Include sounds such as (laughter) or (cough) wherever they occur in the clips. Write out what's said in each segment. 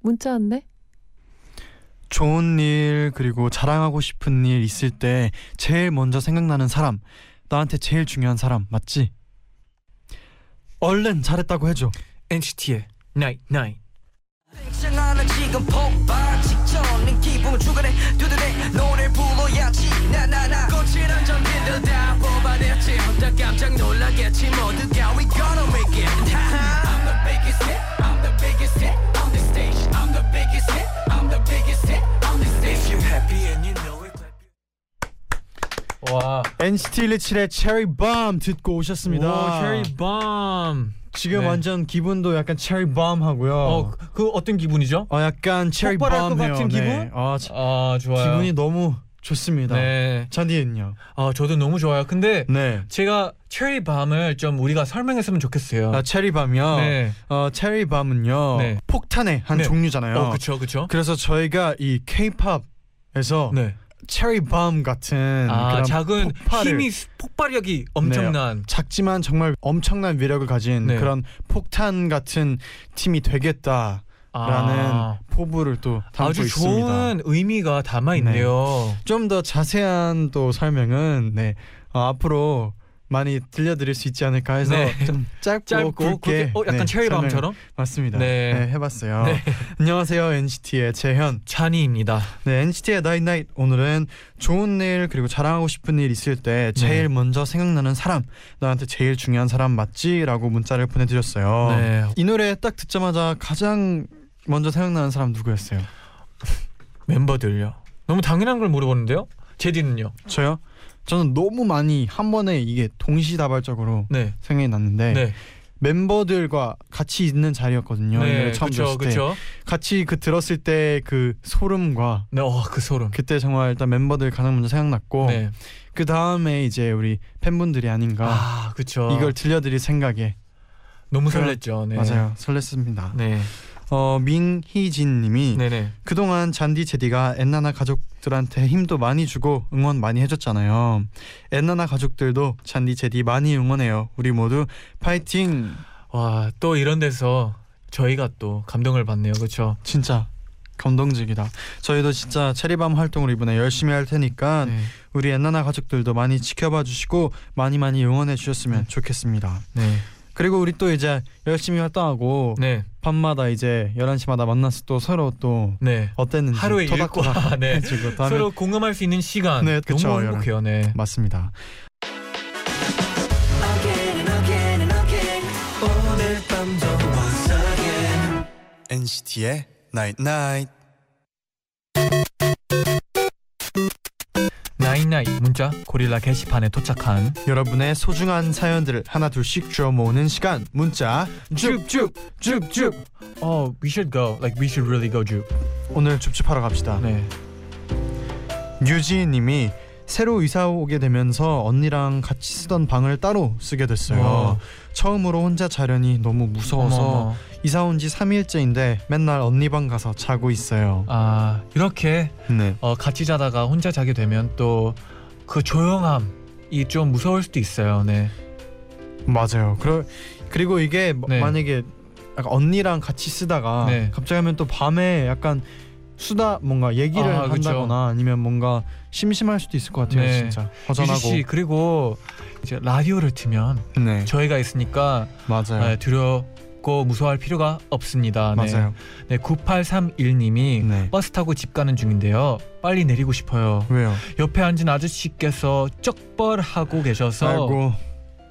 문자 왔네. 좋은 일 그리고 자랑하고 싶은 일 있을 때 제일 먼저 생각나는 사람 나한테 제일 중요한 사람 맞지? 얼른 잘했다고 해줘 NCT의 Night Night. 와. NCT 127의 체리 밤 듣고 오셨습니다 오, 체리 밤. 지금 네. 완전 기분도 약간 체리 밤 하고요 어, 그 어떤 기분이죠? 어 약간 체리 밤 같은 네. 기분? 아, 자- 아, 좋아요. 기분이 너무 좋습니다 네. 잔디는요? 아, 저도 너무 좋아요. 근데 네 제가 체리 밤을 좀 우리가 설명했으면 좋겠어요. 아, 체리 밤이요 네. 어, 체리 밤은요 네. 폭탄의 한 네. 종류잖아요 어, 그쵸, 그쵸. 그래서 저희가 이 K-팝에서 네. 체리 밤 같은 아, 그런 작은 폭발을- 힘이 폭발력이 엄청난. 작지만 정말 엄청난 위력을 가진 네. 그런 폭탄 같은 팀이 되겠다 라는 아, 포부를 또 담고 아주 있습니다. 좋은 의미가 담아 있네요. 좀더 자세한 또 설명은 네 어, 앞으로 많이 들려드릴 수 있지 않을까 해서 네. 좀 짧고, 짧고 굵게 굵게 어, 약간 네, 체리 설명- 밤처럼 맞습니다. 네. 네. 해봤어요. 네. 안녕하세요 NCT의 재현. 쟈니입니다. 네 NCT의 night night 오늘은 좋은 일 그리고 자랑하고 싶은 일 있을 때 제일 네. 먼저 생각나는 사람 나한테 제일 중요한 사람 맞지?라고 문자를 보내드렸어요. 네. 이 노래 딱 듣자마자 가장 먼저 생각나는 사람 누구였어요? 멤버들요. 너무 당연한 걸 물어보는데요. 제디는요? 저요? 저는 너무 많이 한 번에 이게 동시다발적으로 네. 생각이 났는데 네. 멤버들과 같이 있는 자리였거든요. 이 노래 처음 그쵸, 들었을 때 그쵸. 같이 그 들었을 때 그 소름과 네, 어, 그 소름. 그때 정말 일단 멤버들 가장 먼저 생각났고 네. 그 다음에 이제 우리 팬분들이 아닌가 아, 그쵸. 이걸 들려드릴 생각에 너무 설렜죠. 네. 맞아요 설렜습니다. 네. 어 민희진님이 네, 네. 그동안 잔디 제디가 엔나나 가족들한테 힘도 많이 주고 응원 많이 해줬잖아요. 엔나나 가족들도 잔디 제디 많이 응원해요. 우리 모두 파이팅. 와, 또 이런 데서 저희가 또 감동을 받네요. 그렇죠? 진짜 감동적이다. 저희도 진짜 체리밤 활동을 이번에 열심히 할 테니까 네. 우리 엔나나 가족들도 많이 지켜봐 주시고 많이 많이 응원해 주셨으면 좋겠습니다. 네. 그리고 우리 또 이제 열심히 활동하고 네. 밤마다 이제 11시마다 만나서 또 서로 또 네. 어땠는지 하루의 일과 (laughs) 네. 서로 공감할 수 있는 시간 네, 그쵸, 너무. 행복해요. 네. 맞습니다. NCT의 Night Night. 나인나이 문자 고릴라 게시판에 도착한 여러분의 소중한 사연들을 하나 둘씩 주워 모으는 시간 문자 줍줍 줍줍. 어, we should go. Like we should really go 줍. 오늘 줍줍하러 갑시다. 네. 유지님이 새로 이사 오게 되면서 언니랑 같이 쓰던 방을 따로 쓰게 됐어요. 어. 처음으로 혼자 자려니 너무 무서워서 어머. 이사 온 지 3일째인데 맨날 언니 방 가서 자고 있어요. 아, 이렇게 네. 어, 같이 자다가 혼자 자게 되면 또 그 조용함이 좀 무서울 수도 있어요. 네. 맞아요. 그러, 그리고 이게 뭐- 네. 만약에 언니랑 같이 쓰다가 네. 갑자기 하면 또 밤에 약간 수다 뭔가 얘기를 아. 한다거나 아니면 뭔가 심심할 수도 있을 것 같아요. 네. 진짜 허전하고. 씨 그리고 이제 라디오를 틀면 네. 저희가 있으니까 맞아요. 네, 두렵고 무서워할 필요가 없습니다. 네. 맞아요. 네, 9831님이 네. 버스 타고 집 가는 중인데요. 빨리 내리고 싶어요. 왜요? 옆에 앉은 아저씨께서 쩍벌하고 계셔서 아이고.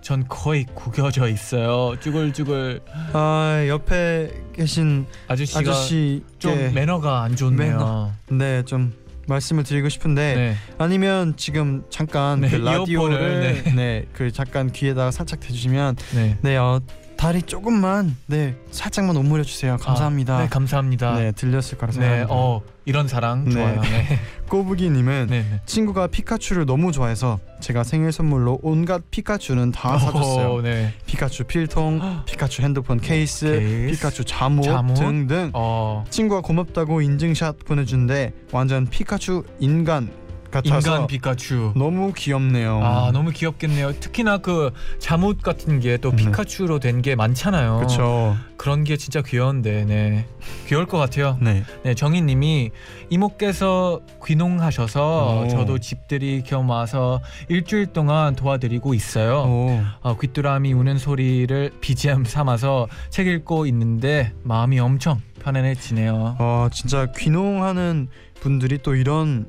전 거의 구겨져 있어요. 쭈글쭈글 아 옆에 계신 아저씨가 아저씨 좀 매너가 안 좋네요. 네좀 말씀을 드리고 싶은데 네. 아니면 지금 잠깐 네, 그 라디오를 네. 네그 잠깐 귀에다가 살짝 대주시면 네. 네 어, 다리 조금만 네 살짝만 오므려 주세요. 감사합니다. 아, 네, 감사합니다. 네, 들렸을 거라 네, 생각합니다. 어 이런 사랑 네. 좋아요. 네, (laughs) 꼬부기님은 네, 네. 친구가 피카츄를 너무 좋아해서 제가 생일 선물로 온갖 피카츄는 다 사줬어요. 어, 네. 피카츄 필통, (gasps) 피카츄 핸드폰 케이스, 케이스, 피카츄 잠옷, 잠옷. 등등. 어 친구가 고맙다고 인증샷 보내준데 완전 피카츄 인간 같아서 인간 피카츄. 너무 귀엽네요. 아 너무 귀엽겠네요. 특히나 그 잠옷 같은 게또 네. 피카츄로 된 게 많잖아요. 그렇죠. 그런 게 진짜 귀여운데, 네, 귀여울 것 같아요. 네. 네, 정희님이 이모께서 귀농하셔서 오. 저도 집들이 겸 와서 일주일 동안 도와드리고 있어요. 오. 아, 귀뚜라미 우는 소리를 BGM 삼아서 책 읽고 있는데 마음이 엄청 편안해지네요. 어 진짜 귀농하는 분들이 또 이런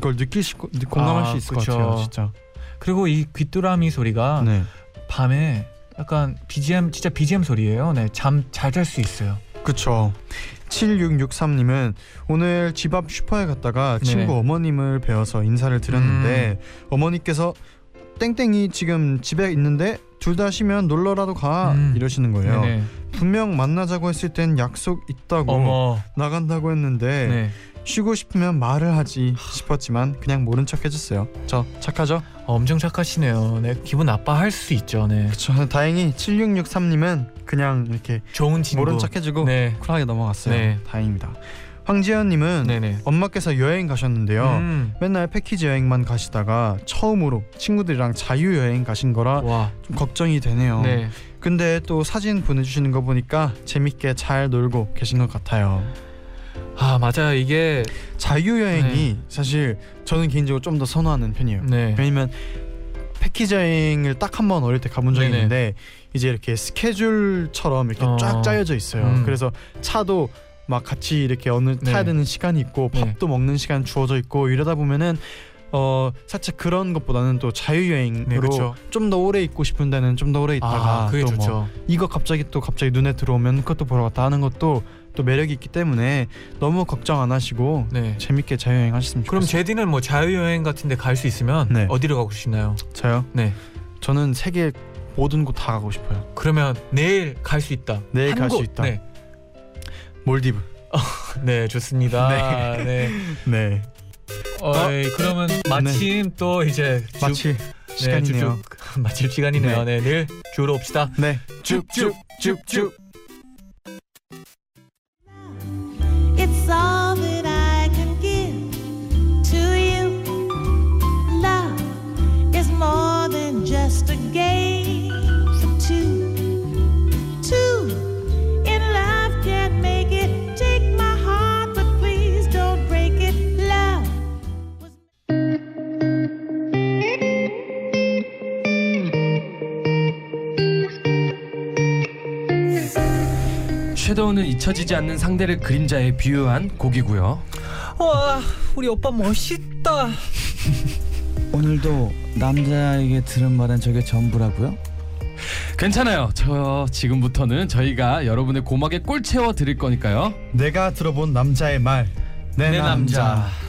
걸수 공감할 아, 수 있을 그쵸. 것 같아요. 진짜. 그리고 이 귀뚜라미 소리가 네. 밤에 약간 BGM 진짜 BGM 소리예요. 네, 잠 잘 잘 수 있어요. 그쵸 7663님은 오늘 집 앞 슈퍼에 갔다가 네. 친구 어머님을 뵈어서 인사를 드렸는데 어머니께서 땡땡이 지금 집에 있는데 둘 다 쉬면 놀러라도 가 음. 이러시는 거예요 네네. 분명 만나자고 했을 땐 약속 있다고 어머. 나간다고 했는데 네. 쉬고 싶으면 말을 하지 싶었지만 그냥 모른 척 해줬어요 저 착하죠? 엄청 착하시네요. 네, 기분 나빠할 수 있죠. 네. 그쵸 다행히 7663님은 그냥 이렇게 좋은 친구. 모른 척 해주고 네. 쿨하게 넘어갔어요 네. 다행입니다 황지연님은 네네. 엄마께서 여행 가셨는데요. 음. 맨날 패키지 여행만 가시다가 처음으로 친구들이랑 자유 여행 가신 거라 와. 좀 걱정이 되네요. 네. 근데 또 사진 보내주시는 거 보니까 재밌게 잘 놀고 계신 것 같아요. 아 맞아요. 이게 자유 여행이 사실 저는 개인적으로 좀 더 선호하는 편이에요. 네. 왜냐면 패키지 여행을 딱 한 번 어릴 때 가본 적이 네네. 있는데 이제 이렇게 스케줄처럼 이렇게 어. 쫙 짜여져 있어요. 음. 그래서 차도 막 같이 이렇게 어느 네. 타야 되는 시간이 있고 네. 밥도 먹는 시간 주어져 있고 이러다 보면은 어 살짝 그런 것보다는 또 자유 네, 여행으로 그렇죠. 좀더 오래 있고 싶은 데는 좀 더 오래 있다가 아, 그게 또뭐 좋죠. 이거 갑자기 또 갑자기 눈에 들어오면 그것도 보러 갔다 하는 것도 또 매력이 있기 때문에 너무 걱정 안 하시고 네. 재밌게 자유 여행 하셨으면 그럼 좋겠어요. 제디는 뭐 자유 여행 같은데 갈 수 있으면 네. 어디로 가고 싶나요? 저요? 네. 저는 세계 모든 곳 다 가고 싶어요. 그러면 내일 갈 수 있다. 내일 한갈수 곳. 있다. 네. 몰디브. 네, 좋습니다. (laughs) 네. 네. 어이, 그러면 마침 또 이제 주- 마치 네, 시간이네요. 쭉쭉 (laughs) 마칠 시간이네요. 네, 내일 주로 옵시다. 네. 쭉쭉쭉쭉. 섀도우는 잊혀지지 않는 상대를 그림자에 비유한 곡이고요. 와, 우리 오빠 멋있다. (laughs) 오늘도 남자에게 들은 말은 저게 전부라고요? 괜찮아요. 저 지금부터는 저희가 여러분의 고막에 꿀 채워 드릴 거니까요. 내가 들어본 남자의 말. 내, 내 남자. 남자.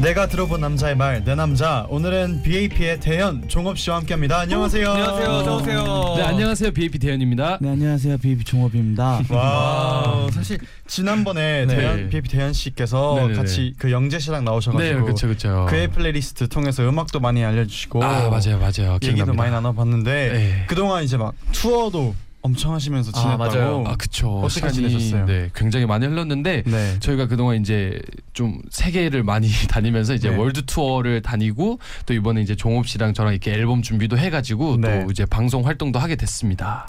내가 들어본 남자의 말. 내 남자. 오늘은 BAP의 대현 종업 씨와 함께합니다. 안녕하세요. 안녕하세요. 어서 오세요. 네 안녕하세요 BAP 대현입니다. 네 안녕하세요 BAP 종업입니다. (laughs) 와. 사실 지난번에 네. 대현 BAP 대현 씨께서 네네네. 같이 그 영재 씨랑 네 나오셔가지고 그렇죠 그렇죠. 그의 플레이리스트 통해서 음악도 많이 알려주시고 아 맞아요 맞아요. 얘기도 기억납니다. 많이 나눠봤는데 네. 그동안 이제 막 투어도 엄청 하시면서 아, 지냈다고. 맞아요. 아 그쵸. 어떻게 시간이, 지내셨어요? 네 굉장히 많이 흘렀는데 네. 저희가 그동안 이제 좀 세계를 많이 (laughs) 다니면서 이제 네. 월드 투어를 다니고 또 이번에 이제 종업 씨랑 저랑 이렇게 앨범 준비도 해가지고 네. 또 이제 방송 활동도 하게 됐습니다.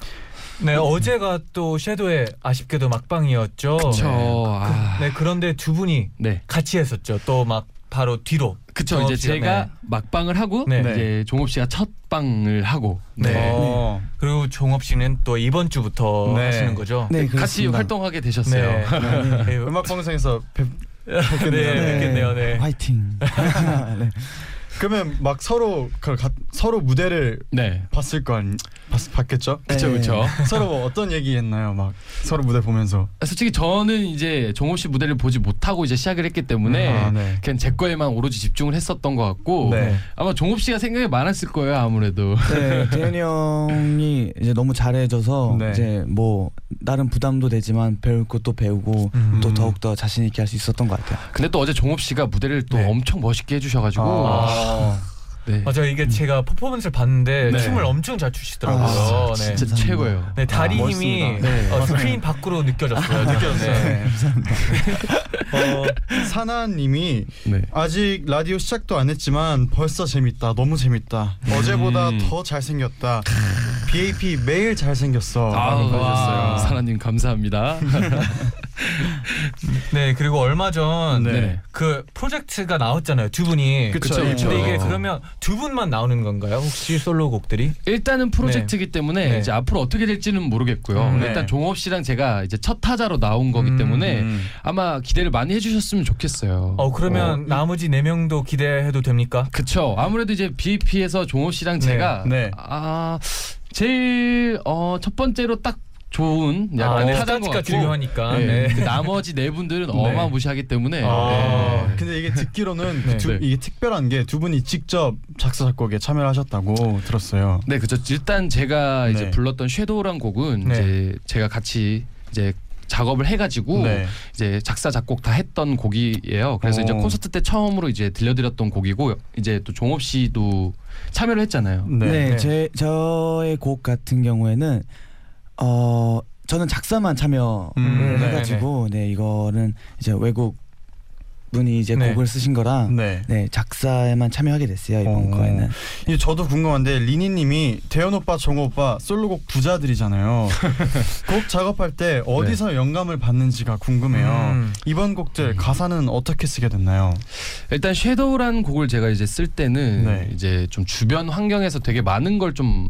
네, 어제가 또 섀도의 아쉽게도 막방이었죠. 그쵸. 네. 아. 네, 그런데 두 분이 네. 같이 했었죠. 또 막 바로 뒤로. 그쵸 이제 제가 네. 막방을 하고 네. 이제 종업 씨가 첫 방을 하고 네. 어. 그리고 종업 씨는 또 이번 주부터 네. 하시는 거죠. 네 같이 그렇습니다. 활동하게 되셨어요. 네. (laughs) 네. 음악 방송에서 뵙, 네, 뵙겠네요. 네. 화이팅. (laughs) 네. 그러면 막 서로 그 가, 서로 무대를 네. 봤을 거 아니 봤, 봤겠죠? 그쵸 네. 그쵸. (laughs) 서로 뭐 어떤 얘기했나요? 막 서로 무대 보면서. 솔직히 저는 이제 종업 씨 무대를 보지 못하고 이제 시작을 했기 때문에 아, 네. 그냥 제 거에만 오로지 집중을 했었던 것 같고 네. 아마 종업 씨가 생각이 많았을 거예요 아무래도. 네, (laughs) 대현이 형이 이제 너무 잘해줘서 네. 이제 뭐 나름 부담도 되지만 배울 것도 배우고 음. 또 더욱 더 자신 있게 할 수 있었던 것 같아요. 근데 또 어제 종업 씨가 무대를 또 네. 엄청 멋있게 해주셔가지고 아. 네. 맞아 이게 제가 퍼포먼스를 봤는데 네. 춤을 엄청 잘 추시더라고요. 아, 네. 진짜. 최고예요. 네, 다리 아, 힘이. 네, 어, 맞아요. 스크린 밖으로 느껴졌어요. 느껴졌어요. 네. (laughs) 어, 사나님이 네. 아직 라디오 시작도 안 했지만 벌써 재밌다. 너무 재밌다. 어제보다 음. 더 잘생겼다. BAP 매일 잘생겼어. 아. 사나님 감사합니다. (laughs) 네 그리고 얼마 전 네. 그 프로젝트가 나왔잖아요. 두 분이. 그쵸, 그쵸. 근데 이게 그러면 두 분만 나오는 건가요? 혹시 솔로곡들이? 일단은 프로젝트이기 때문에 네. 이제 앞으로 어떻게 될지는 모르겠고요. 음, 네. 일단 종업 씨랑 제가 이제 첫 타자로 나온 거기 음, 때문에 음. 아마 기대를 많이 해주셨으면 좋겠어요. 어 그러면 어, 나머지 네 명도 기대해도 됩니까? 그쵸. 아무래도 이제 BP에서 종업 씨랑 네, 제가 네. 아 제일 어, 첫 번째로 딱 좋은 약간 아, 네, 같고 중요하니까. 네. 네. 그 나머지 네 분들은 어마무시하기 때문에 아. 네. 근데 이게 듣기로는 (laughs) 네. 그 두, 네. 이게 특별한 게 두 분이 직접 작사 작곡에 참여를 하셨다고 들었어요. 네, 그죠. 일단 제가 이제 네. 불렀던 섀도우란 곡은 네. 이제 제가 같이 이제 작업을 해가지고 네. 이제 작사 작곡 다 했던 곡이에요. 그래서 오. 이제 콘서트 때 처음으로 이제 들려드렸던 곡이고 이제 또 종업 씨도 참여를 했잖아요. 네, 네. 제 저의 곡 같은 경우에는 어 저는 작사만 참여를 음, 네, 해가지고 네, 이거는 이제 외국 분이 이제 네. 곡을 쓰신 거라 네. 네. 작사에만 참여하게 됐어요 이번 어. 거에는. 이게 저도 궁금한데 리니님이 대현 오빠, 정호 오빠 솔로곡 부자들이잖아요. (laughs) 곡 작업할 때 어디서 영감을 받는지가 궁금해요. 음. 이번 곡들 가사는 어떻게 쓰게 됐나요? 일단 섀도우라는 곡을 제가 이제 쓸 때는 네. 이제 좀 주변 환경에서 되게 많은 걸 좀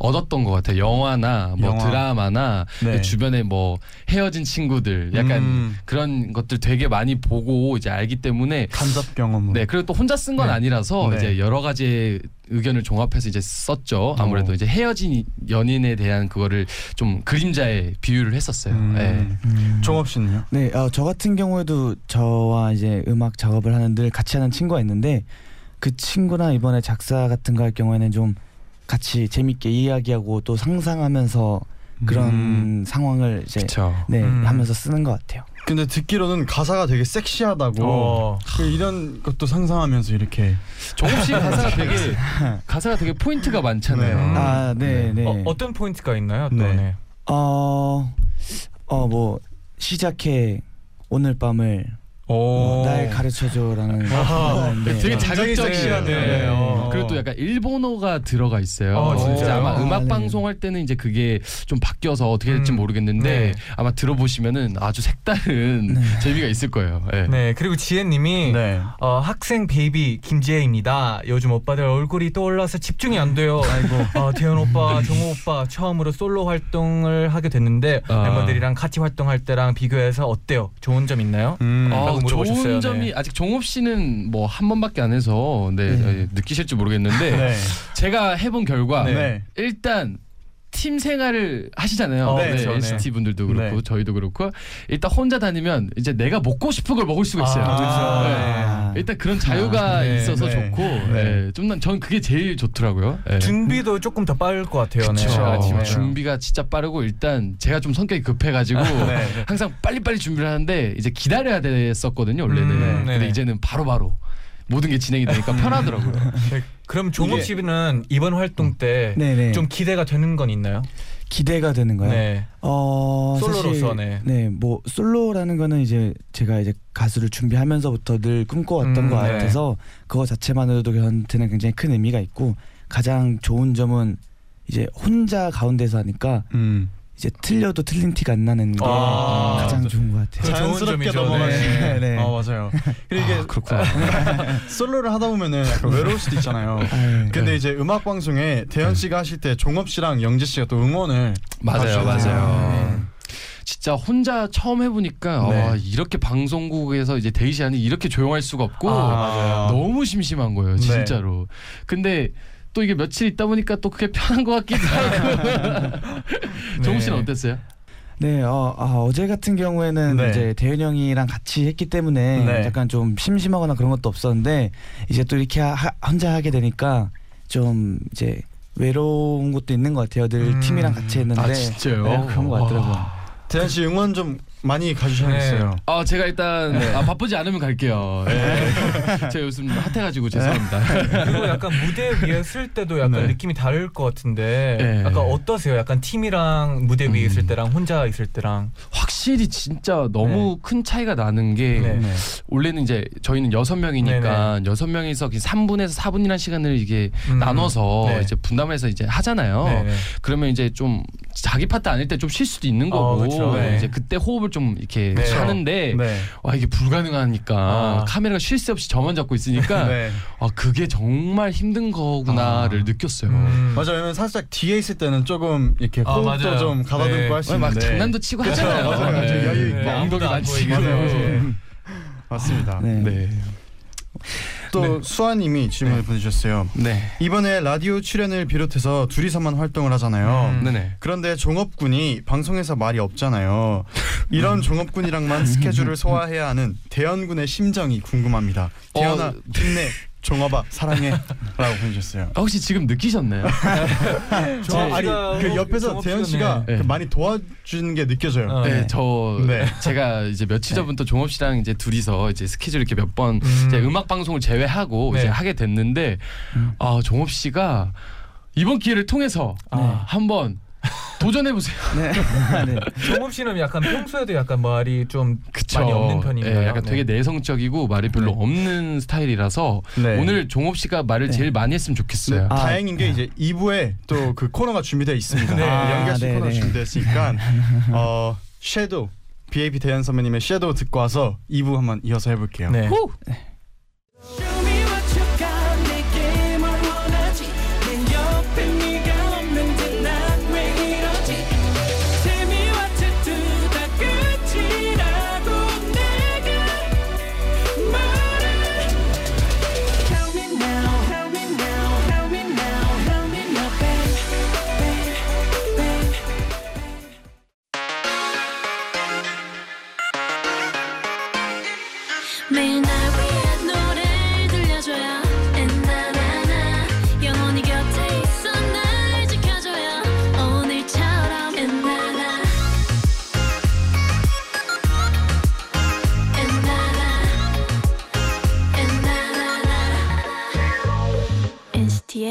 얻었던 것 같아요. 영화나 뭐 영화. 드라마나 네. 주변에 뭐 헤어진 친구들 약간 음. 그런 것들 되게 많이 보고 이제 알기 때문에 간접 경험으로. 네 그리고 또 혼자 쓴 건 네. 아니라서 네. 이제 여러 가지 의견을 종합해서 이제 썼죠. 아무래도 어. 이제 헤어진 연인에 대한 그거를 좀 그림자에 비유를 했었어요. 음. 네. 종업 씨는요? 네, 어, 저 같은 경우에도 저와 이제 음악 작업을 하는 늘 같이 하는 친구가 있는데 그 친구랑 이번에 작사 같은 거 할 경우에는 좀 같이 재밌게 이야기하고 또 상상하면서 그런 음. 상황을 이제 그렇죠. 네 음. 하면서 쓰는 것 같아요. 근데 듣기로는 가사가 되게 섹시하다고. 어. 그 이런 것도 상상하면서 이렇게. 종업 씨 (laughs) 가사가 되게 가사가 되게 포인트가 많잖아요. 네. 아, 네, 네. 어, 어떤 포인트가 있나요? 또? 네. 네. 어, 어, 뭐 시작해 오늘 밤을 오. 어, 날 가르쳐줘라는 가사인데 되게 자극적이에요. 섹시하네요. 네. 어. 그리고 또 약간 일본어가 들어가 있어요. 어, 진짜 진짜요? 아마 아, 음악 네. 방송 할 때는 이제 그게 좀 바뀌어서 어떻게 될지 음. 모르겠는데 네. 아마 들어보시면은 아주 색다른 네. 재미가 있을 거예요. 네. 네, 그리고 지혜님이 네. 어, 학생 베이비 김지혜입니다. 요즘 오빠들 얼굴이 떠올라서 집중이 안 돼요. 아이고. 어, 대현 오빠, 종업 오빠 처음으로 솔로 활동을 하게 됐는데 아. 멤버들이랑 같이 활동할 때랑 비교해서 어때요? 좋은 점 있나요? 음. 어, 라고 물어보셨어요. 좋은 점이 네. 아직 종업 씨는 뭐 한 번밖에 안 해서 네, 네. 네, 느끼실지 모르겠는데 네. 제가 해본 결과 네. 일단 팀 생활을 하시잖아요. 어, 네, 그렇죠, 네. NCT 분들도 그렇고 네. 저희도 그렇고 일단 혼자 다니면 이제 내가 먹고 싶은 걸 먹을 수가 있어요. 아, 그렇죠. 네. 아. 일단 그런 자유가 네, 있어서 네. 좋고 네. 네. 좀난 그게 제일 좋더라고요. 네. 준비도 조금 더 빠를 것 같아요. 네. 아침에. 준비가 진짜 빠르고 일단 제가 좀 성격이 급해가지고 (laughs) 네. 항상 빨리빨리 준비를 하는데 이제 기다려야 됐었거든요 원래는. 음, 근데. 이제는 바로바로 모든 게 진행이 되니까 편하더라고요. (laughs) 네, 그럼 종업 씨는 이번 활동 때좀 네네. 기대가 되는 건 있나요? 기대가 되는 거요. 네. 어 솔로로서, 네. 네, 뭐 솔로라는 거는 이제 제가 이제 가수를 준비하면서부터 늘 꿈꿔왔던 음, 것 네. 같아서 그거 자체만으로도 저한테는 굉장히 큰 의미가 있고 가장 좋은 점은 이제 혼자 가운데서 하니까 음. 이제 틀려도 틀린 티가 안 나는 게 아, 가장. 좋은 것 같아요. 자연스럽게. 넘어가시네. 네, 네. 아 맞아요. 그리고 이게 그렇구나. (laughs) 솔로를 하다 보면은 외로울 수도 있잖아요. 아유, 근데 이제 음악 방송에 대현 씨가 하실 때 종업 씨랑 영재 씨가 또 응원을 맞아요. 맞아요. 네. 진짜 혼자 처음 해보니까 네. 와, 이렇게 방송국에서 이제 데이시 안이 이렇게 조용할 수가 없고 아. 너무 심심한 거예요, 네. 진짜로. 근데 또 이게 며칠 있다 보니까 또 그게 편한 것 같기도 하고. (laughs) 정우 씨는 네. 어땠어요? 네, 어, 아, 어제 같은 경우에는 네. 이제 대현 형이랑 같이 했기 때문에 네. 약간 좀 심심하거나 그런 것도 없었는데 이제 또 이렇게 하, 혼자 하게 되니까 좀 이제 외로운 것도 있는 것 같아요. 늘 음. 팀이랑 같이 했는데 아 진짜요? 네, 그런 것 같더라고요. 와. 대현 씨 응원 좀 많이 가주셔야겠어요. 아 제가 일단 네. 아, 바쁘지 않으면 갈게요. 예. (laughs) 제가 요즘 핫해가지고 죄송합니다. 그리고 약간 무대 위에 쓸 때도 약간 네. 느낌이 다를 것 같은데 네. 약간 어떠세요? 약간 팀이랑 무대 위에 음. 있을 때랑 혼자 있을 때랑 확 실히 진짜 너무 큰 차이가 나는 게 네. 네. 원래는 이제 저희는 여섯 명이니까 여섯 명이서 3분에서 4분이라는 시간을 이게 음. 나눠서 네. 이제 분담해서 이제 하잖아요. 네네. 그러면 이제 좀 자기 파트 아닐 때 좀 쉴 수도 있는 어, 거고 그쵸. 네. 이제 그때 호흡을 좀 이렇게 네. 하는데 네. 와 이게 불가능하니까 아. 카메라가 쉴 새 없이 저만 잡고 있으니까 (laughs) 네. 아 그게 정말 힘든 거구나를 아. 느꼈어요. 음. 맞아요. 왜냐면 살짝 뒤에 있을 때는 조금 이렇게 아, 호흡도 맞아요. 좀 가다듬고 네. 할수막 있는데 장난도 치고 하잖아요. 네. 여유. 네. 아무도 엉덩이 안. 보이게. 맞아요. 맞습니다. 네. 네. 또 수아님이 질문을 보내주셨어요. 네. 이번에 라디오 출연을 비롯해서 둘이서만 활동을 하잖아요. 음. 네네. 그런데 종업군이 방송에서 말이 없잖아요. (laughs) 이런 종업군이랑만 스케줄을 소화해야 하는 대현군의 심정이 궁금합니다. 대현아 어. 힘내. 종업아 사랑해라고 (laughs) 보내주셨어요. 아, 혹시 지금 느끼셨나요? (laughs) 저 아니 그 옆에서 대현 씨가 네. 그 많이 도와주는 게 느껴져요. 어. 네, 네. 저 네. 제가 이제 며칠 전부터 종업 씨랑 이제 둘이서 이제 스케줄 이렇게 몇번 음. 이제 음악 방송을 제외하고 네. 이제 하게 됐는데 음. 아 종업 씨가 이번 기회를 통해서 아. 한번 도전해 보세요. (laughs) 네. 네. 종업 씨는 약간 평소에도 약간 말이 좀 그쵸. 많이 없는 편인가요? 예, 약간 네. 되게 내성적이고 말이 별로 네. 없는 스타일이라서 네. 오늘 종업 씨가 말을 네. 제일 많이 했으면 네, 좋겠어요. 아, 다행인 게 이제 2부에 또 그 코너가 준비되어 있습니다. 네. 연결 씨 아, 네, 코너가 네. 준비됐으니까 (laughs) 어 섀도우 BAP 대현 선배님의 섀도우 듣고 와서 2부 한번 이어서 해볼게요. 네. Show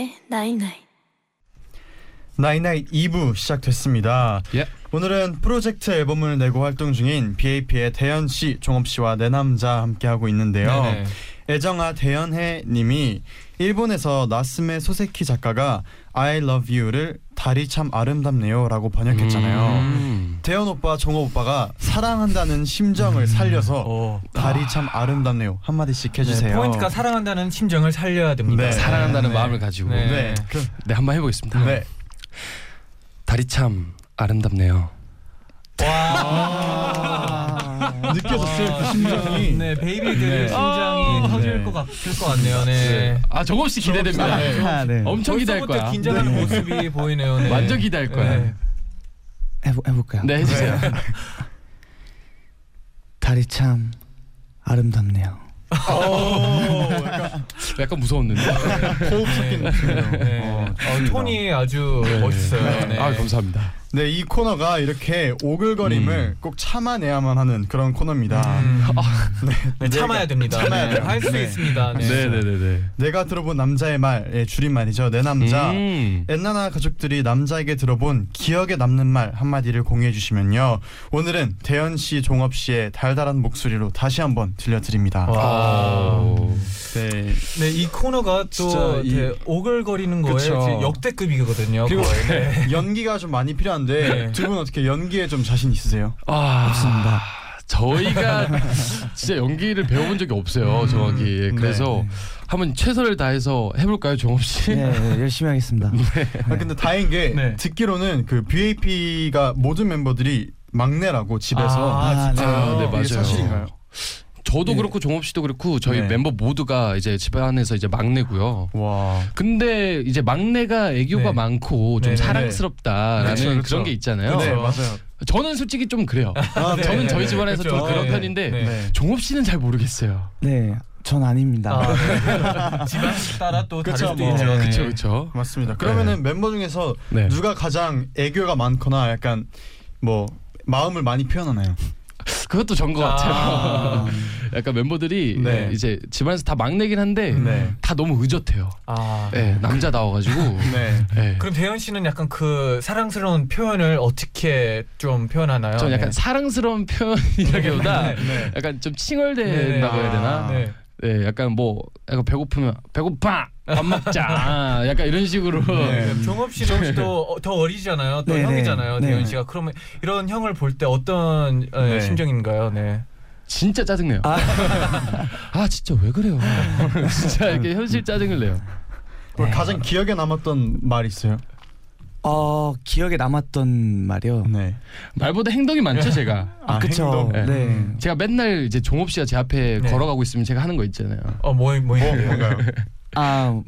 의 나인나인 나이나잇 2부 시작됐습니다. 예. 오늘은 프로젝트 앨범을 내고 활동 중인 BAP의 대현 씨, 종업 씨와 네 남자 함께 하고 있는데요. 네네. 애정아 대현해 님이 일본에서 나스메 소세키 작가가 I love you를 달이 참 아름답네요라고 번역했잖아요. 음. 대현 오빠, 종업 오빠가 사랑한다는 심정을 살려서 어. 달이 참 아름답네요 한 마디씩 해주세요. 네, 포인트가 사랑한다는 심정을 살려야 됩니다. 네. 사랑한다는 네. 마음을 가지고 네. 네, 그럼 네 한번 해보겠습니다. 네. 달이 참 아름답네요. 아, (laughs) 느껴졌어요 그 심정이. 네, 베이비들의 네. 심장이 아, 터질 네. 것 같을 것 같네요. 네. 아 정업 씨 기대됩니다. 네. 아, 네. 엄청 기대할 거야. 긴장하는 네. 모습이 보이네요. 네. 완전 기대할 거야. 네. 해보, 해볼까요? 네 해주세요. (laughs) 달이 참 아름답네요. 오, 약간 약간 무서웠는데. 호흡 섞인 목소리로. 네. 어, 어. 톤이 아주 멋있어요. 네. 아 감사합니다. 네, 이 코너가 이렇게 오글거림을 음. 꼭 참아내야만 하는 그런 코너입니다. 음. 네, 네, 참아야 됩니다. 참아야 네. 돼요. 할 수 네. 있습니다. 네. 네네네네. 내가 들어본 남자의 말의 줄임말이죠. 내 남자. 음. 엔나나 가족들이 남자에게 들어본 기억에 남는 말 한마디를 공유해 주시면요. 오늘은 대현 씨, 종업 씨의 달달한 목소리로 다시 한번 들려드립니다. 와. 오. 네. 네, 이 코너가 또 진짜 이- 오글거리는 거에 그쵸. 역대급이거든요. 그리고 거의. 네. (laughs) 연기가 좀 많이 필요한데 네. 두분 어떻게 연기에 좀 자신 있으세요? 아, 없습니다. 저희가 진짜 연기를 배워본 적이 없어요, 음, 정확히. 예, 그래서 네. 한번 최선을 다해서 해볼까요, 종업 씨? 네, 네, 열심히 하겠습니다. (laughs) 아, 근데 다행인 게 네. 듣기로는 그 BAP가 모든 멤버들이 막내라고 집에서 아, 아, 진짜요? 네, 이게 맞아요. 사실인가요? 저도 네. 그렇고 종업 씨도 그렇고 저희 네. 멤버 모두가 이제 집안에서 이제 막내고요. 와. 근데 이제 막내가 애교가 네. 많고 좀 네네. 사랑스럽다라는 그렇죠, 그렇죠. 그런 게 있잖아요. 네 맞아요. 저는 솔직히 좀 그래요. 아, 네, 저는 네, 저희 네. 집안에서 좀 그렇죠. 그런 네. 편인데 네. 네. 종업 씨는 잘 모르겠어요. 네, 전 아닙니다. 아, 네. (laughs) 집안 따라 또 다를 그쵸, 수도 뭐. 있죠. 네. 그렇죠, 그렇죠. 맞습니다. 그러면은 멤버 중에서 네. 누가 가장 애교가 많거나 약간 뭐 마음을 많이 표현하나요? 그것도 전것 같아요. 아, (laughs) 약간 멤버들이 네. 이제 집안에서 다 막내긴 한데 네. 다 너무 의젓해요. 아. 네, 남자 나와가지고. (laughs) 네. 네. 그럼 대현 씨는 약간 그 사랑스러운 표현을 어떻게 좀 표현하나요? 전 약간 네. 사랑스러운 표현이라기보다 네. 약간 좀 칭얼댄다고 해야 되나? 네. 네, 약간 뭐 약간 배고프면 배고파 밥 먹자 아, 약간 이런 식으로 네. 네. 종업 씨는 또 어- 더 어리잖아요. 또 네, 형이잖아요. 네. 대현 씨가. 그러면 이런 형을 볼 때 어떤 어, 네. 심정인가요? 네. 진짜 짜증내요. 아. 아 진짜 왜 그래요? (laughs) 진짜 이렇게 현실 짜증을 내요. 뭐 가장 기억에 남았던 말 있어요? 어 기억에 남았던 말이요. 네. 말보다 행동이 많죠 제가. 아, 그쵸. 행동. 네. 제가 맨날 이제 종업 씨가 제 앞에 네. 걸어가고 있으면 제가 하는 거 있잖아요. 어, 뭐, 뭐, 뭐 뭔가요? (laughs) 아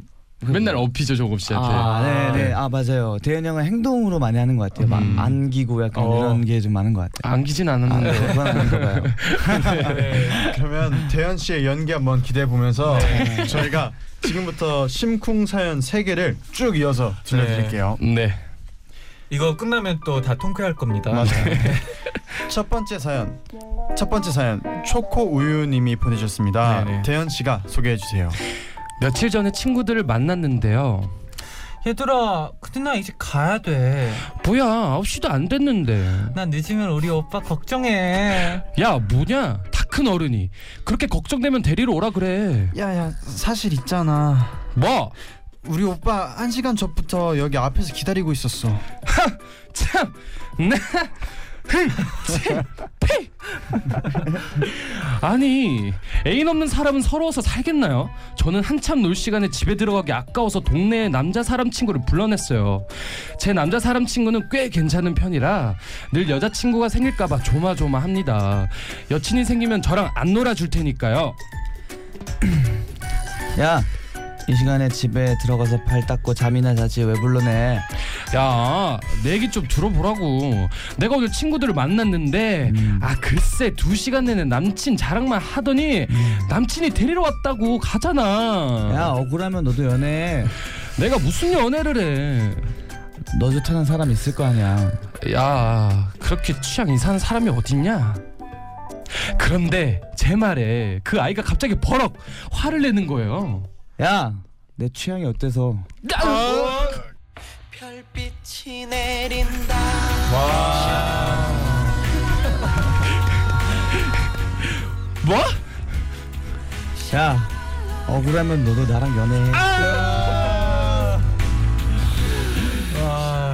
그- 맨날 업히죠 종업 씨한테. 아, 네, 네. 아, 맞아요. 대현 형은 행동으로 많이 하는 것 같아요. 막 음. 안기고 약간 어. 이런 게 좀 많은 것 같아요. 안기진 아, 않았는데. 그건 아닌가 봐요. (laughs) 네. 그러면 대현 씨의 연기 한번 기대해 보면서 네. 저희가 지금부터 심쿵 사연 세 개를 쭉 이어서 들려드릴게요. 네. 이거 끝나면 또 다 통쾌할 겁니다. 맞아요. (laughs) 첫 번째 사연. 첫 번째 사연 초코 우유님이 보내주셨습니다. 네네. 대현 씨가 소개해 주세요. 며칠 전에 친구들을 만났는데요. 얘들아, 근데 나 이제 가야 돼. 뭐야 9시도 안 됐는데. 난 늦으면 우리 오빠 걱정해. 야 뭐냐 다 큰 어른이 그렇게 걱정되면 데리러 오라 그래. 야야 사실 있잖아. 뭐? 우리 오빠 한 시간 전부터 여기 앞에서 기다리고 있었어. 참, 나, 피. 아니 애인 없는 사람은 서러워서 살겠나요? 저는 한참 놀 시간에 집에 들어가기 아까워서 동네에 남자 사람 친구를 불러냈어요. 제 남자 사람 친구는 꽤 괜찮은 편이라 늘 여자 친구가 생길까봐 조마조마합니다. 여친이 생기면 저랑 안 놀아줄 테니까요. 야, 이 시간에 집에 들어가서 발 닦고 잠이나 자지 왜 불러내? 야, 내 얘기 좀 들어보라고. 내가 오늘 친구들을 만났는데, 음. 아 글쎄 두 시간 내내 남친 자랑만 하더니 남친이 데리러 왔다고 가잖아. 야, 억울하면 너도 연애. 내가 무슨 연애를 해? 너 좋다는 사람 있을 거 아니야. 야, 그렇게 취향 이상한 사람이 어딨냐? 그런데 제 말에 그 아이가 갑자기 버럭 화를 내는 거예요. 야, 내 취향이 어때서? 별빛이 내린다 (laughs) 뭐? 야, 억울하면 너도 나랑 연애해.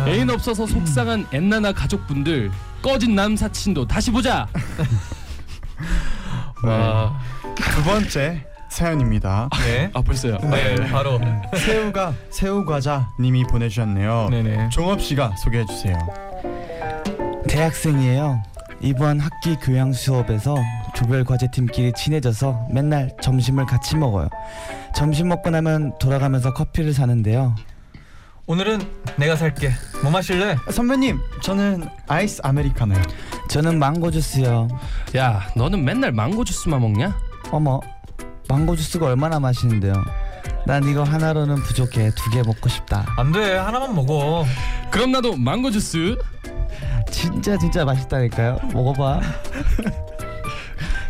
애인 없어서 속상한 엔나나 가족분들 꺼진 남사친도 다시 보자. (laughs) 와. 두 번째 사연입니다. 네. 아 벌써요. 네, 바로. 새우가 새우 과자 님이 보내주셨네요. 네네. 종업 씨가 소개해 주세요. 대학생이에요. 이번 학기 교양 수업에서 조별 과제팀끼리 친해져서 맨날 점심을 같이 먹어요. 점심 먹고 나면 돌아가면서 커피를 사는데요. 오늘은 내가 살게. 뭐 마실래? 선배님 저는 아이스 아메리카노요. 저는 망고 주스요. 야, 너는 맨날 망고 주스만 먹냐? 어머, 망고 주스가 얼마나 맛있는데요. 난 이거 하나로는 부족해. 두 개 먹고 싶다. 안 돼. 하나만 먹어. 그럼 나도 망고 주스. 진짜 진짜 맛있다니까요. 먹어봐.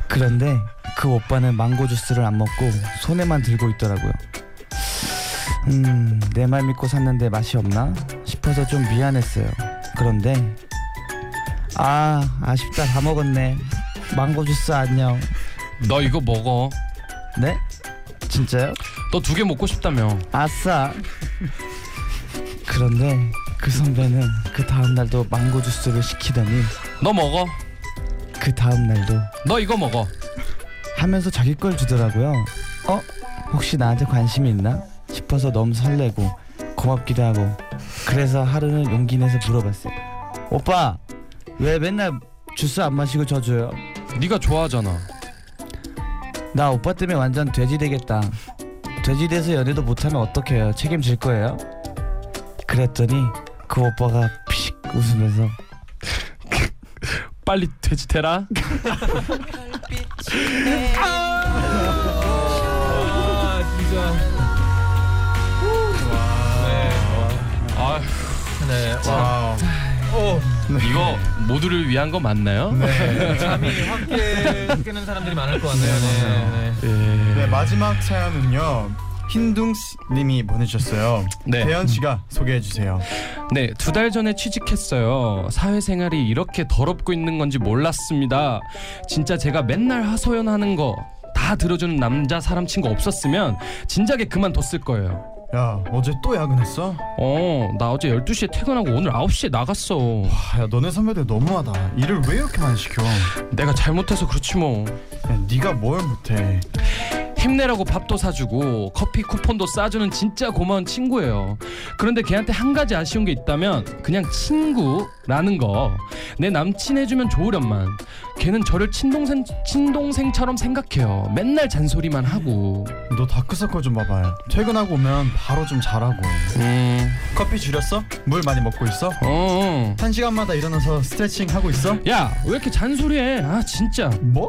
그런데 그 오빠는 망고 주스를 안 먹고 손에만 들고 있더라고요. 음, 내 말 믿고 샀는데 맛이 없나 싶어서 좀 미안했어요. 그런데 아, 아쉽다. 다 먹었네. 망고 주스 안녕. 너 이거 먹어. 네? 진짜요? 너 두 개 먹고 싶다며. 아싸. 그런데 그 선배는 그 다음 날도 망고 주스를 시키더니 너 먹어. 그 다음 날도 너 이거 먹어. 하면서 자기 걸 주더라고요. 어? 혹시 나한테 관심이 있나? 싶어서 너무 설레고 고맙기도 하고 그래서 하루는 용기 내서 물어봤어요. 오빠 왜 맨날 주스 안 마시고 저 줘요? 네가 좋아하잖아. 나 오빠 때문에 완전 돼지 되겠다. 돼지 돼서 연애도 못하면 어떡해요? 책임질 거예요? 그랬더니 그 오빠가 피식 웃으면서 (laughs) 빨리 돼지 되라. 와 진짜. 네. 아, 네. 와. 오. 이거 모두를 위한 거 맞나요? 네. (laughs) 잠이 확 깨, 깨는 사람들이 많을 것 같네요. 네. 네. 네 마지막 사연은요 흰둥님이 보내주셨어요. 네. 대현 씨가 소개해 주세요. 네, 두 달 전에 취직했어요. 사회생활이 이렇게 더럽고 있는 건지 몰랐습니다. 진짜 제가 맨날 하소연하는 거 다 들어주는 남자 사람 친구 없었으면 진작에 그만뒀을 거예요. 야 어제 또 야근했어? 어, 나 어제 12시에 퇴근하고 오늘 9시에 나갔어. 아, 야 너네 선배들 너무하다. 일을 왜 이렇게 많이 시켜? 야, 내가 잘못해서 그렇지 뭐. 네가 뭘 못해? 힘내라고 밥도 사주고 커피 쿠폰도 싸주는 진짜 고마운 친구예요. 그런데 걔한테 한 가지 아쉬운 게 있다면 그냥 친구라는 거. 내 남친 해주면 좋으련만. 걔는 저를 친동생 친동생처럼 생각해요. 맨날 잔소리만 하고. 너 다크서클 좀 봐봐. 퇴근하고 오면 바로 좀 자라고. 음, 커피 줄였어? 물 많이 먹고 있어? 어. 한 시간마다 일어나서 스트레칭 하고 있어? 야, 왜 이렇게 잔소리해? 아, 진짜. 뭐?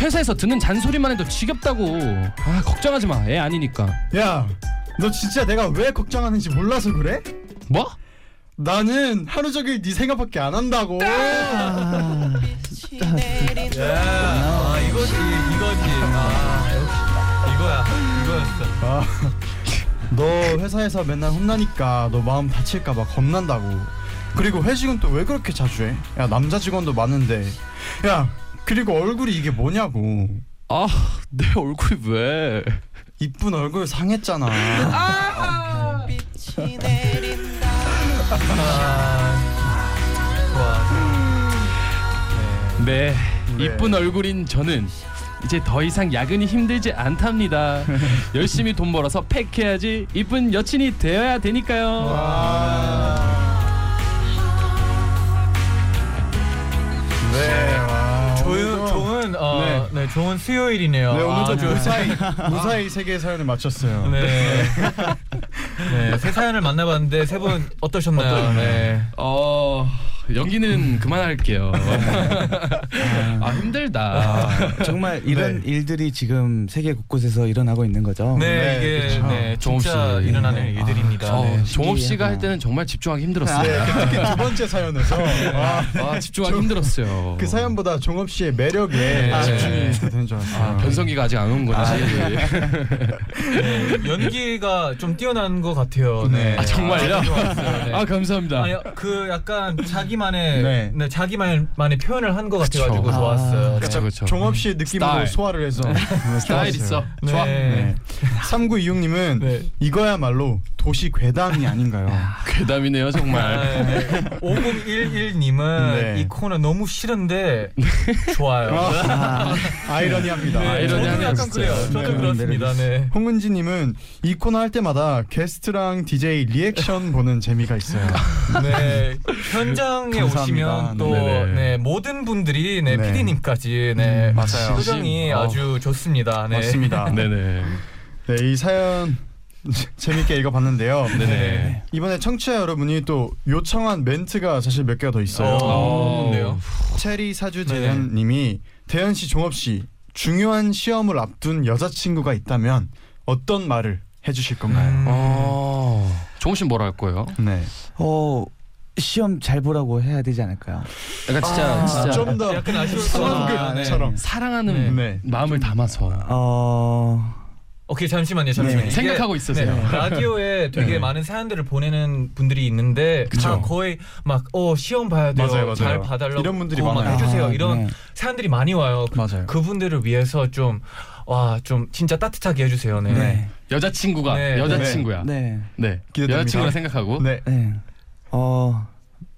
회사에서 듣는 잔소리만 해도 지겹다고. 아, 걱정하지 마. 애 아니니까. 야, 너 진짜 내가 왜 걱정하는지 몰라서 그래? 뭐? 나는 하루 종일 네 생각밖에 안 한다고. 야, 아 이거지 이거지. 아 역시 이거야 이거였어. 아, 너 회사에서 맨날 혼나니까 너 마음 다칠까봐 겁난다고. 그리고 회식은 또 왜 그렇게 자주 해? 야 남자 직원도 많은데. 야 그리고 얼굴이 이게 뭐냐고. 아, 내 얼굴이 왜? 이쁜 얼굴 상했잖아. 좋아. 네, 네. 이쁜 얼굴인 저는 이제 더 이상 야근이 힘들지 않답니다. 열심히 돈 벌어서 팩해야지 이쁜 여친이 되어야 되니까요. 좋은 수요일이네요. 네 오늘도 아주. 무사히 무사히 세 개의 사연을 마쳤어요. 네. 네, 새 사연을 만나봤는데 세 분 어떠셨나요? 네. 어, 여기는 (laughs) 그만할게요. 아 힘들다. 아, 정말 이런 일들이 지금 세계 곳곳에서 일어나고 있는 거죠. 네, 네, 이게 그쵸. 네, 종업 진짜 씨. 일어나는 네. 일들입니다. 어, 네. 종업 씨가. 할 때는 정말 집중하기 힘들었어요. 네, 특히 두 (laughs) 번째 사연에서 아, 아, 집중하기 힘들었어요. 그 사연보다 종업 씨의 매력에 네. 집중이 되는 줄 알았어요. 아, 변성기가 아직 안 온 건지. (laughs) 네, 연기가 좀 뛰어난 것 같아요. 네. 아, 정말요? 네. 아 감사합니다. 그 약간 자기 만의 네. 네. 자기만의 표현을 한 것 같아 가지고 그쵸. 좋았어요. 아, 그쵸 그쵸. 종업 씨의 느낌으로 스타일. 소화를 해서 스타일 있어. 네. 좋아. 네. 3926님은 네. 이거야말로 도시 괴담이 아닌가요? 괴담이네요 정말. 아, 네. 5011님은 네. 이 코너 너무 싫은데 (laughs) 좋아요. 아, 아이러니합니다. 네, 저도 약간. 그래요. 저도 네. 그렇습니다. 네. 홍은지님은 이 코너 할 때마다 게스트랑 DJ 리액션 보는 재미가 있어요. 네 현장 에 감사합니다. 오시면 또 네네. 네, 모든 분들이 네, 네. PD님까지 네, 음, 맞아요. 표정이 어. 아주 좋습니다. 네. 맞습니다. (laughs) 네. 네 네. 이 사연 재밌게 읽어봤는데요. 네네. 이번에 청취자 여러분이 또 요청한 멘트가 사실 몇 개가 더 있어요. 어, 뭔데요? 체리 사주 네. 재현님이 대현 씨, 종업 씨 중요한 시험을 앞둔 여자친구가 있다면 어떤 말을 해주실 건가요? 음. 어. 씨 뭐라 할 거예요? 네. 어 시험 잘 보라고 해야 되지 않을까요? 그러니까 진짜 진짜 좀더 약간 같아요. 네. 사랑하는 네. 마음을 담아서 어 오케이 잠시만요 잠시만요 네. 생각하고 있으세요. 네, 라디오에 되게 네. 많은 사연들을 보내는 분들이 있는데 그쵸. 다 거의 막 어 시험 봐야 돼요 맞아요, 맞아요. 잘 봐달라고 이런 분들이 막 많아요. 해주세요 아, 이런 네. 사연들이 많이 와요 그, 맞아요. 그 분들을 위해서 좀 와 좀 진짜 따뜻하게 해주세요 네, 네. 여자친구가 네, 여자친구야. 네. 네. 여자친구라 생각하고. 네. 네. 어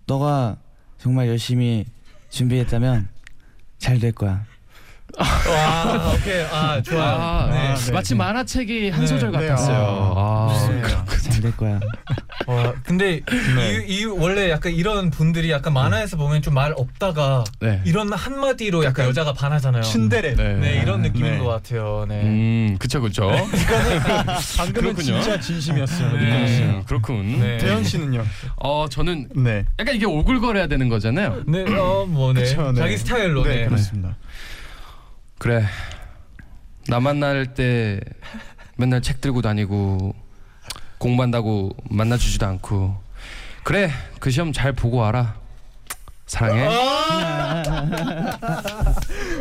너가 정말 열심히 준비했다면 잘 될 거야. 와 오케이 아 좋아요 아, 네. 네. 마치 만화책이 한 네, 소절 네, 같았어요. 아, 아, 좋습니다. 잘될 거야. 와, 근데 네. 이, 이 원래 약간 이런 분들이 약간 만화에서 보면 좀 말 없다가 네. 이런 한 마디로 약간 약간 여자가 반하잖아요. 츤데레. 네. 네, 이런 느낌인 네. 것 같아요. 네. 음, 그쵸 그쵸. (laughs) 방금은 그렇군요. 진짜 진심이었어요. 네. 그렇군. 네. 대현 씨는요? 어 저는 네. 약간 이게 오글거려야 되는 거잖아요. 네, 어, 뭐, 네. 그쵸, 네. 자기 스타일로, 네, 네. 그렇습니다. 그래. 나 만날 때 맨날 책 들고 다니고 공부한다고 만나주지도 않고 그래 그 시험 잘 보고 와라. 사랑해. (laughs)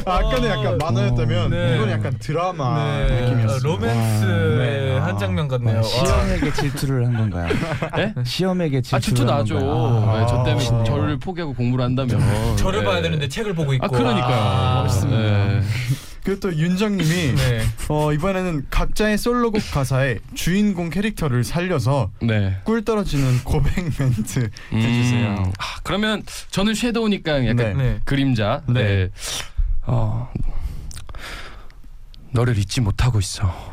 아, 아까는 약간 만화였다면 네. 이건 약간 드라마 네. 어, 느낌이었어요. 로맨스의 네. 한 장면 같네요. 아, 와. 시험에게 질투를 한 건가요? (laughs) 네? 시험에게 아 질투를 질투 한 나죠. 건가요? 네, 저 때문에 아. 저를 포기하고 공부를 한다면 (laughs) 저를 네. 봐야 되는데 책을 보고 있고. 아 그러니까요. 아, 멋있습니다. 네. (laughs) 그리고 또 윤정님이 네. 어, 이번에는 각자의 솔로곡 가사에 주인공 캐릭터를 살려서 네. 꿀 떨어지는 고백 멘트 해주세요. 음, 아, 그러면 저는 섀도우니까 약간 네. 네. 그림자. 네. 네. 어, 너를 잊지 못하고 있어.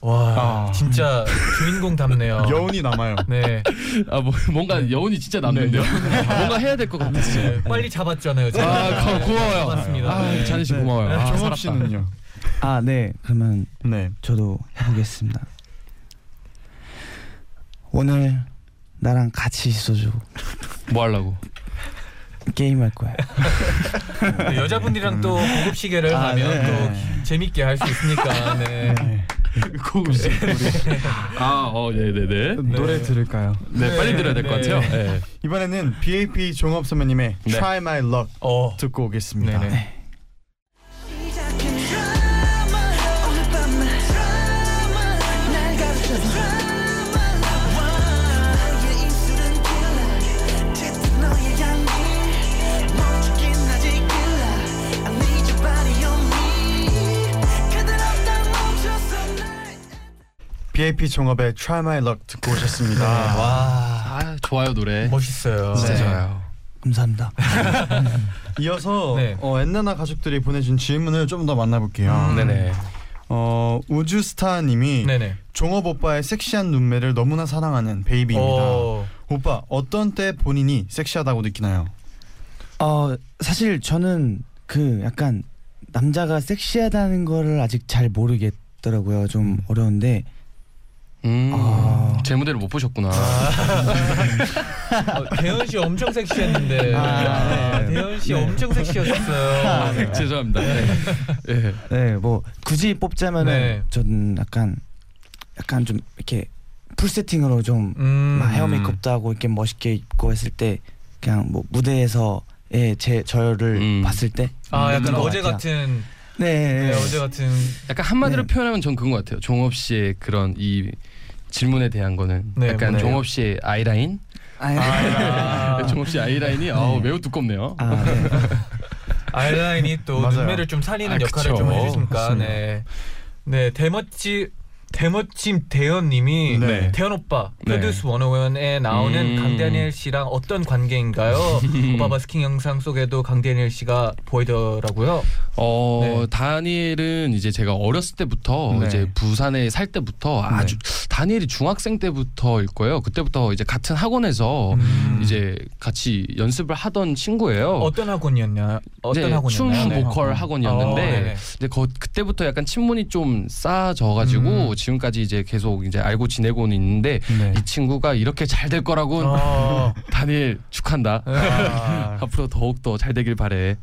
와, 아. 진짜 주인공 답네요. (laughs) 여운이 남아요. 네. 아, 뭐, 뭔가 여운이 진짜 남는데요. (laughs) 뭔가 해야 될 것 같았어요. 네. 빨리 잡았잖아요. 제가. 아, 고, 고마워요. 잡았습니다. 아, 네. 찬희 씨 고마워요. 아, 종업 살았다. 씨는요? 아, 네. 그러면 네. 저도 해보겠습니다. 오늘 나랑 같이 있어줘. 뭐 하려고? 게임 할 거야. 네, 여자분들이랑 또 고급 시계를 아, 하면 네. 또 재밌게 할 수 있으니까. (laughs) 네. 네. 고급식 아, 어, 네, 네, 네. 노래 들을까요? 네, 빨리 들어야 될것 네. 같아요. 네. 이번에는 BAP 종업 선배님의 네. Try My Luck 어. 듣고 오겠습니다. BAP 종업의 Try My Luck 듣고 오셨습니다. (laughs) 와. 아, 좋아요, 노래. 멋있어요. 진짜 네. 좋아요. 감사합니다. (laughs) 이어서 네. 어, 엔나나 가족들이 보내준 질문을 좀 더 만나볼게요. 음. 네네. 어, 우주스타님이 네네. 종업 오빠의 섹시한 눈매를 너무나 사랑하는 베이비입니다. 어. 오빠 어떤 때 본인이 섹시하다고 느끼나요? 어, 사실 저는 그 약간 남자가 섹시하다는 거를 아직 잘 모르겠더라고요. 좀 어려운데 음, 아. 제 무대를 못 보셨구나. 어, 대현 씨 엄청 섹시했는데. 아, 아, 네. 대현 씨 네. 엄청 섹시했어요. 아, 네, 죄송합니다. 네. 네. 네, 뭐 굳이 뽑자면은 네. 저는 약간 약간 좀 이렇게 풀 세팅으로 좀 음. 막 헤어 메이크업도 하고 이렇게 멋있게 입고 했을 때 그냥 뭐 무대에서의 제 저를 음. 봤을 때 아, 약간 그런 것 어제 같아요. 같은. 네, 네, 어제 같은. 약간 한마디로 네. 표현하면 전 그런 것 같아요. 종업 씨의 그런 이 질문에 대한 거는 네, 약간 네. 종업 씨의 아이라인, 아, 아, 종업 씨 아이라인이 아우, 매우 두껍네요. 아, 네. (laughs) 아이라인이 또 맞아요. 눈매를 좀 살리는 아, 역할을 그쵸. 좀. 맞습니다. 네. 네, 대멋지 대멋짐 대현님이 네. 태현 오빠 네. 프로듀스 101에 나오는 음. 강다니엘 씨랑 어떤 관계인가요? (laughs) 오빠 버스킹 영상 속에도 강다니엘 씨가 보이더라고요. 어 네. 다니엘은 이제 제가 어렸을 때부터 네. 이제 부산에 살 때부터 아주 다니엘이 중학생 때부터일 거예요. 그때부터 이제 같은 학원에서 음. 이제 같이 연습을 하던 친구예요. 어떤 학원이었냐? 어떤 네, 학원이었나요? 춤 네. 보컬 어, 학원이었는데 네네. 근데 거, 그때부터 약간 친분이 좀 쌓아져 가지고 음. 지금 까지 이제 계속 이제 알고 지내고는 있는데 네. 이 친구가 이렇게 잘 될 거라고는 (laughs) 어, 다니엘 축한다. 아, (laughs) 앞으로 더욱 더 잘 되길 바래.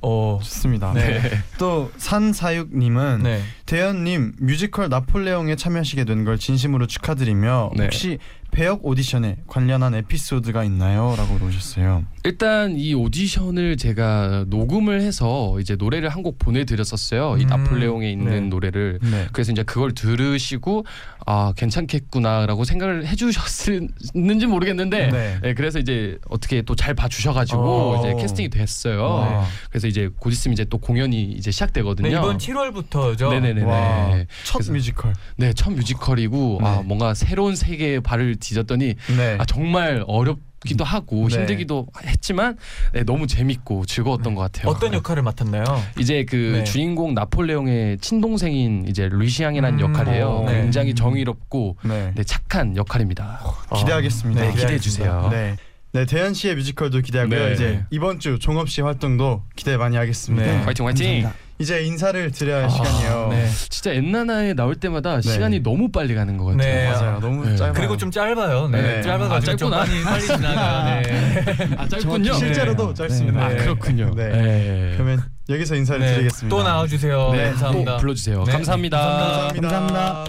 어, 좋습니다. 네. 또 산사육님은 네. 대현님 뮤지컬 나폴레옹에 참여하시게 된 걸 진심으로 축하드리며 네. 혹시 배역 오디션에 관련한 에피소드가 있나요?라고 물으셨어요. 일단 이 오디션을 제가 녹음을 해서 이제 노래를 한 곡 보내드렸었어요. 이 음, 나폴레옹에 있는 네. 노래를. 네. 그래서 이제 그걸 들으시고 아 괜찮겠구나라고 생각을 해주셨는지 모르겠는데 네. 네, 그래서 이제 어떻게 또 잘 봐주셔가지고 어. 이제 캐스팅이 됐어요. 와. 그래서 이제 곧 있으면 이제 또 공연이 이제 시작되거든요. 네, 이번 7월부터죠. 네네네네. 와, 첫 그래서- 뮤지컬. 네, 첫 뮤지컬이고 네. 아 뭔가 새로운 세계에 발을 디뎠더니 네. 아 정말 어렵 기도 하고 네. 힘들기도 했지만 네, 너무 재밌고 즐거웠던 것 같아요. 어떤 역할을 맡았나요? 이제 그 네. 주인공 나폴레옹의 친동생인 이제 루시앙이라는 음, 역할이에요. 어, 네. 굉장히 정의롭고 네. 네, 착한 역할입니다. 기대하겠습니다. 네, 기대해 주세요. 네. 네, 대현 씨의 뮤지컬도 기대하고요. 네. 이제 이번 주 종업 씨 활동도 기대 많이 하겠습니다. 네. 화이팅 화이팅. 감사합니다. 이제 인사를 드려야 할 아, 시간이에요. 네. 진짜 엔나나에 나올 때마다 네. 시간이 너무 빨리 가는 것 같아요. 네. 맞아요. 너무 네. 짧아요. 그리고 좀 짧아요. 네. 네. 짧아가지고 아, 좀 짧구나. 빨리 빨리 지나가요. (laughs) 네. 아 짧군요. 실제로도 네. 짧습니다. 아 네. 그렇군요. 네. 네. 그러면 여기서 인사를 네. 드리겠습니다. 또 나와주세요. 네. 감사합니다. 꼭 불러주세요. 네. 감사합니다. 감사합니다. 감사합니다.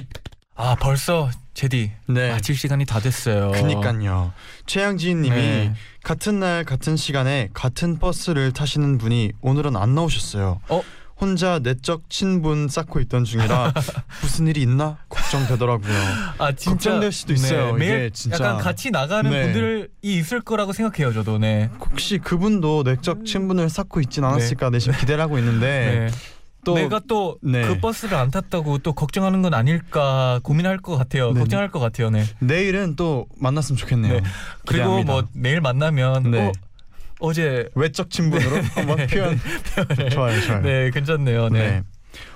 아 벌써 제디 네. 마칠 시간이 다 됐어요. 그니까요. 최양지님이 네. 같은 날 같은 시간에 같은 버스를 타시는 분이 오늘은 안 나오셨어요. 어? 혼자 내적 친분 쌓고 있던 중이라 (laughs) 무슨 일이 있나 걱정되더라고요. 아 진짜 걱정될 수도 있어요. 매일 이게 진짜. 약간 같이 나가는 네. 분들이 있을 거라고 생각해요. 저도 네. 혹시 그분도 내적 친분을 쌓고 있진 않았을까 내심 기대를 하고 있는데 네. 또 내가 또그 네. 버스를 안 탔다고 또 걱정하는 건 아닐까 고민할 것 같아요. 네. 걱정할 것 같아요. 네. 내일은 또 만났으면 좋겠네요. 네. 그리고 기대합니다. 뭐 내일 만나면 네. 어, 어제 외적 친분으로 한번 (laughs) 표현 좋아요, 좋아요. 네 괜찮네요. 네. 네.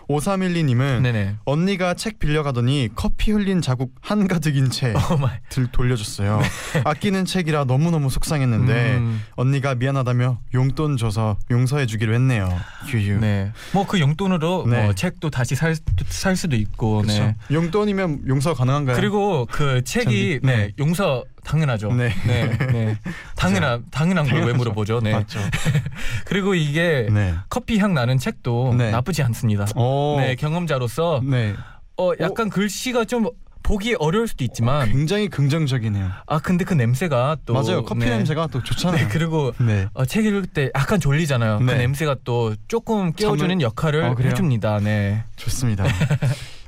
5312님은 네네. 언니가 책 빌려가더니 커피 흘린 자국 한가득인 채 (laughs) oh my. 들 돌려줬어요. 아끼는 책이라 너무너무 속상했는데 음, 언니가 미안하다며 용돈 줘서 용서해주기로 했네요. 휴휴. 네. 뭐 그 용돈으로 네. 뭐 책도 다시 살, 살 수도 있고. 그쵸? 네. 용돈이면 용서 가능한가요? 그리고 그 책이 네. 네 용서 당연하죠. 네. 네. 네. (laughs) 당연한 당연한 걸 왜. 물어보죠. 네. 맞죠. (laughs) 그리고 이게 네. 커피 향 나는 책도 네. 나쁘지 않습니다. 오. 네 경험자로서 네. 어 약간 글씨가 좀 보기 어려울 수도 있지만 굉장히 긍정적이네요. 아 근데 그 냄새가 또 맞아요. 커피 네. 냄새가 또 좋잖아요. 네 그리고 네. 어, 책 읽을 때 약간 졸리잖아요. 그 네. 냄새가 또 조금 깨워주는 잠을- 역할을 어? 해줍니다. 네. 좋습니다.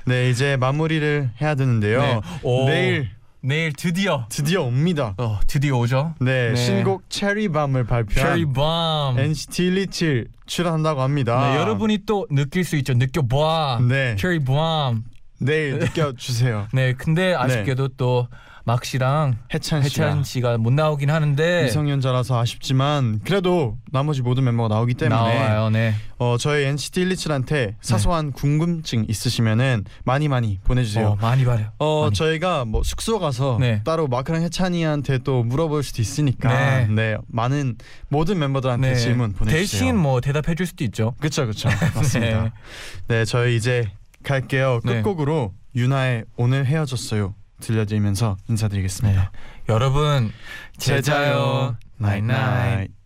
네 이제 마무리를 해야 되는데요. (laughs) 네. 오. 내일 내일 드디어 드디어 옵니다. 어 드디어 오죠. 네, 네. 신곡 체리밤을 발표한 Cherry Bomb. NCT 127 출연한다고 합니다. 네, 여러분이 또 느낄 수 있죠. 느껴봐. 네 Bomb. 내일 느껴주세요. (laughs) 네, 근데 아쉽게도 또 막 씨랑 해찬 씨가 해찬 씨가 못 나오긴 하는데 미성년자라서 아쉽지만 그래도 나머지 모든 멤버가 나오기 때문에 나와요. 네. 어, 저희 NCT 127한테 사소한 궁금증 있으시면은 많이 많이 보내주세요. 어, 많이 바래요. 어 많이. 저희가 뭐 숙소 가서 네. 따로 마크랑 해찬이한테 또 물어볼 수도 있으니까 네. 네, 많은 모든 멤버들한테 질문 보내주세요. 대신 뭐 대답해 줄 수도 있죠. 그렇죠 그렇죠 (laughs) 맞습니다. 네. 네 저희 이제 갈게요. 네. 끝곡으로 윤하의 오늘 헤어졌어요 들려드리면서 인사드리겠습니다. 여러분 제자요. 나잇나잇.